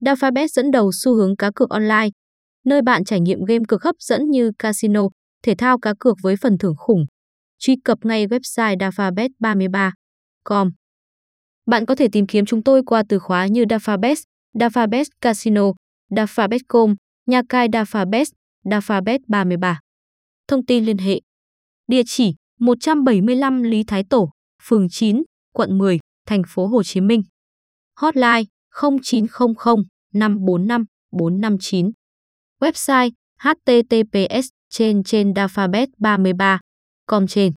Dafabet dẫn đầu xu hướng cá cược online, nơi bạn trải nghiệm game cực hấp dẫn như casino, thể thao cá cược với phần thưởng khủng. Truy cập ngay website dafabet33.com. Bạn có thể tìm kiếm chúng tôi qua từ khóa như Dafabet, Dafabet Casino, Dafabet.com, nhà cai Dafabet, Dafabet33. Thông tin liên hệ. Địa chỉ 175 Lý Thái Tổ, phường 9, quận 10, thành phố Hồ Chí Minh. Hotline 0900 545 459. Website https trên trên dafabet 33 com trên